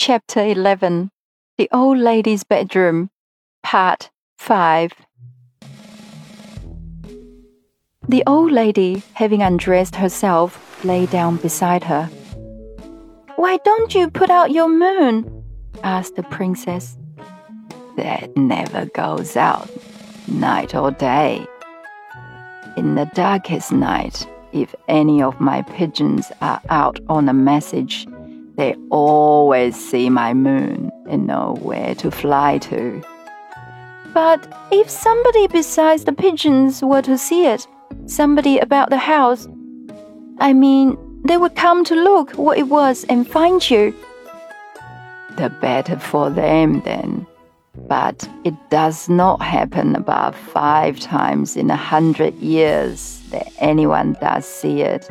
Chapter 11 The Old Lady's Bedroom, Part 5 The old lady, having undressed herself, lay down beside her. Why don't you put out your moon? asked the princess. That never goes out, night or day. In the darkest night, if any of my pigeons are out on a message, they always see my moon and know where to fly to. But if somebody besides the pigeons were to see it, somebody about the house, I mean, they would come to look what it was and find you. The better for them then. But it does not happen above five times in a hundred years that anyone does see it.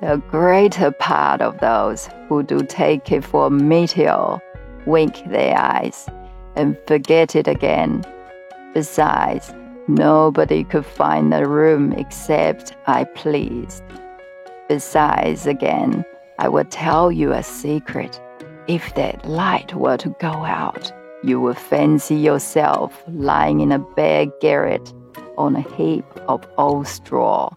The greater part of those who do take it for a meteor wink their eyes and forget it again. Besides, nobody could find the room except I pleased. Besides, again, I will tell you a secret. If that light were to go out, you would fancy yourself lying in a bare garret on a heap of old straw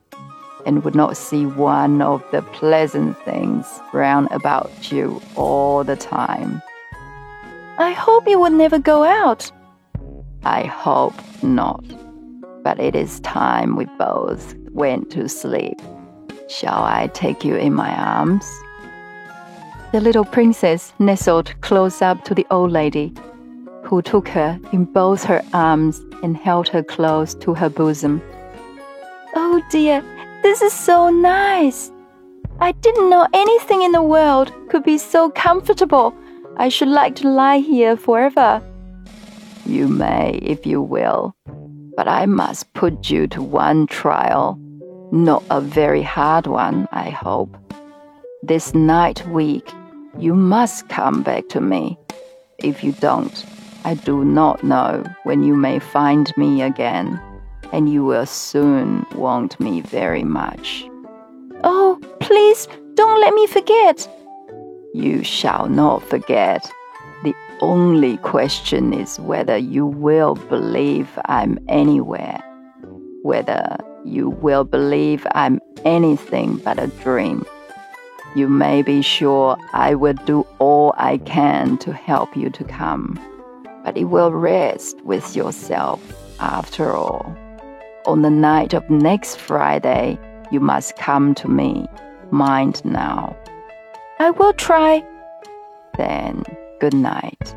and would not see one of the pleasant things round about you all the time. I hope you will never go out. I hope not. But it is time we both went to sleep. Shall I take you in my arms? The little princess nestled close up to the old lady, who took her in both her arms and held her close to her bosom. Oh dear, this is so nice. I didn't know anything in the world could be so comfortable. I should like to lie here forever. You may, if you will, but I must put you to one trial. Not a very hard one, I hope. This night week, you must come back to me. If you don't, I do not know when you may find me again and you will soon want me very much. Oh, please don't let me forget. You shall not forget. The only question is whether you will believe I'm anywhere, whether you will believe I'm anything but a dream. You may be sure I will do all I can to help you to come, but it will rest with yourself after all on the night of next Friday, you must come to me. Mind now. I will try. Then, good night,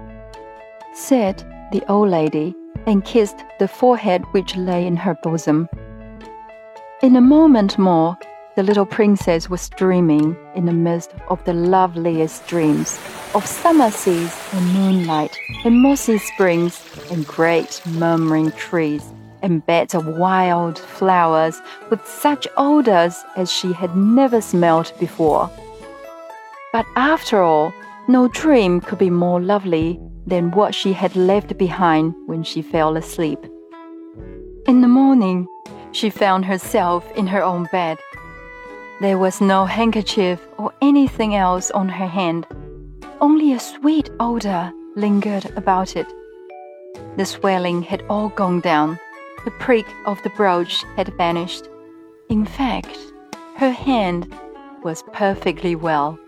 said the old lady, and kissed the forehead which lay in her bosom. In a moment more, the little princess was dreaming in the midst of the loveliest dreams of summer seas and moonlight and mossy springs and great murmuring trees and beds of wild flowers with such odors as she had never smelt before. But after all, no dream could be more lovely than what she had left behind when she fell asleep. In the morning, she found herself in her own bed. There was no handkerchief or anything else on her hand, only a sweet odor lingered about it. The swelling had all gone down the prick of the brooch had vanished. In fact, her hand was perfectly well.